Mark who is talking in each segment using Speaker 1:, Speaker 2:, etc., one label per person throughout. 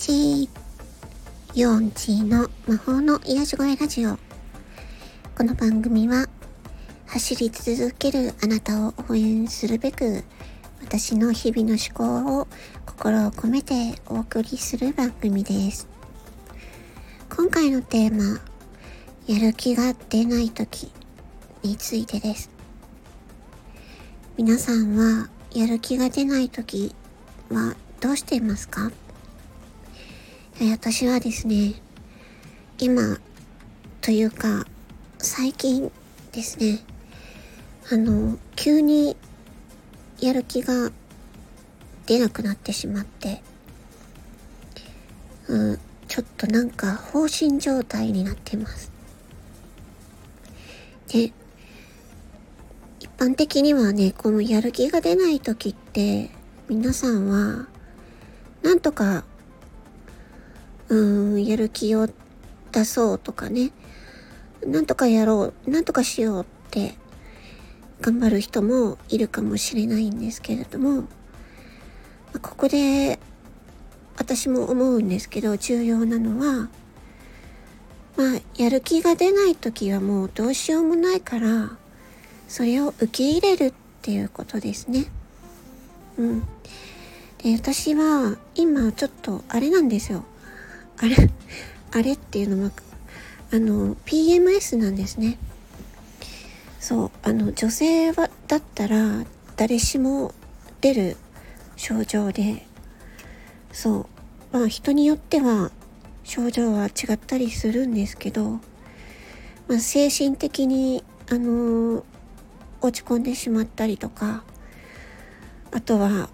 Speaker 1: チヨンチの魔法の癒し声ラジオ。この番組は走り続けるあなたを応援するべく私の日々の思考を心を込めてお送りする番組です。今回のテーマやる気が出ない時についてです。皆さんはやる気が出ない時はどうしていますか？私はですね、今というか最近ですね、あの、急にやる気が出なくなってしまって、うん、ちょっとなんか放心状態になっています。で、一般的にはね、このやる気が出ない時って皆さんはなんとかうん、やる気を出そうとかね、なんとかやろう、なんとかしようって頑張る人もいるかもしれないんですけれども、ここで私も思うんですけど、重要なのは、まあ、やる気が出ない時はもうどうしようもないから、それを受け入れるっていうことですね。うん。で、私は今ちょっとあれなんですよ。あれ、あれっていうのは、あの、PMS なんですね。そう、あの、女性は、だったら、誰しも出る症状で、そう、まあ人によっては、症状は違ったりするんですけど、まあ精神的に、あの落ち込んでしまったりとか、あとは、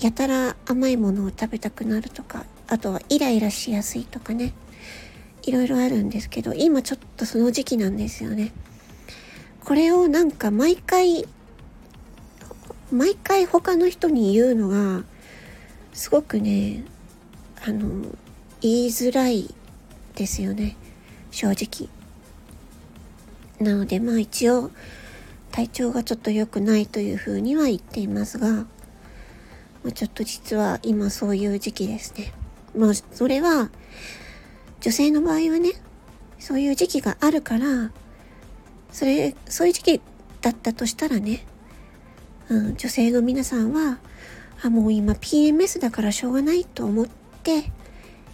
Speaker 1: やたら甘いものを食べたくなるとか、あとはイライラしやすいとかね。いろいろあるんですけど今ちょっとその時期なんですよね。これをなんか毎回毎回他の人に言うのがすごくねあの言いづらいですよね。正直。なのでまあ一応体調がちょっと良くないというふうには言っていますが、まあ、ちょっと実は今そういう時期ですね。まあ、それは、女性の場合はね、そういう時期があるから、それ、そういう時期だったとしたらね、うん、女性の皆さんは、あ、もう今 PMS だからしょうがないと思って、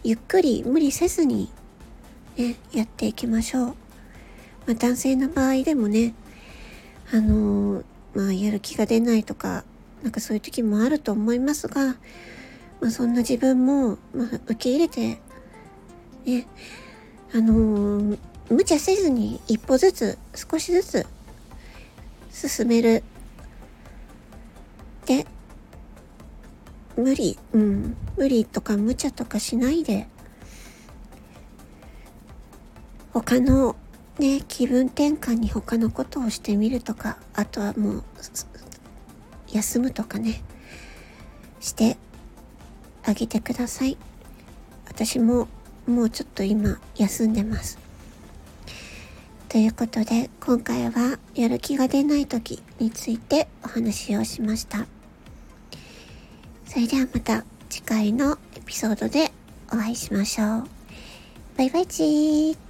Speaker 1: ゆっくり無理せずに、ね、やっていきましょう。まあ、男性の場合でもね、あのー、まあ、やる気が出ないとか、なんかそういう時もあると思いますが、まあ、そんな自分も、まあ、受け入れて、ね、あのー、無茶せずに一歩ずつ、少しずつ進める。で、無理、うん、無理とか無茶とかしないで、他のね、気分転換に他のことをしてみるとか、あとはもう、休むとかね、してあげてください。私ももうちょっと今休んでます。ということで今回はやる気が出ない時についてお話をしました。それではまた次回のエピソードでお会いしましょう。バイバイチー。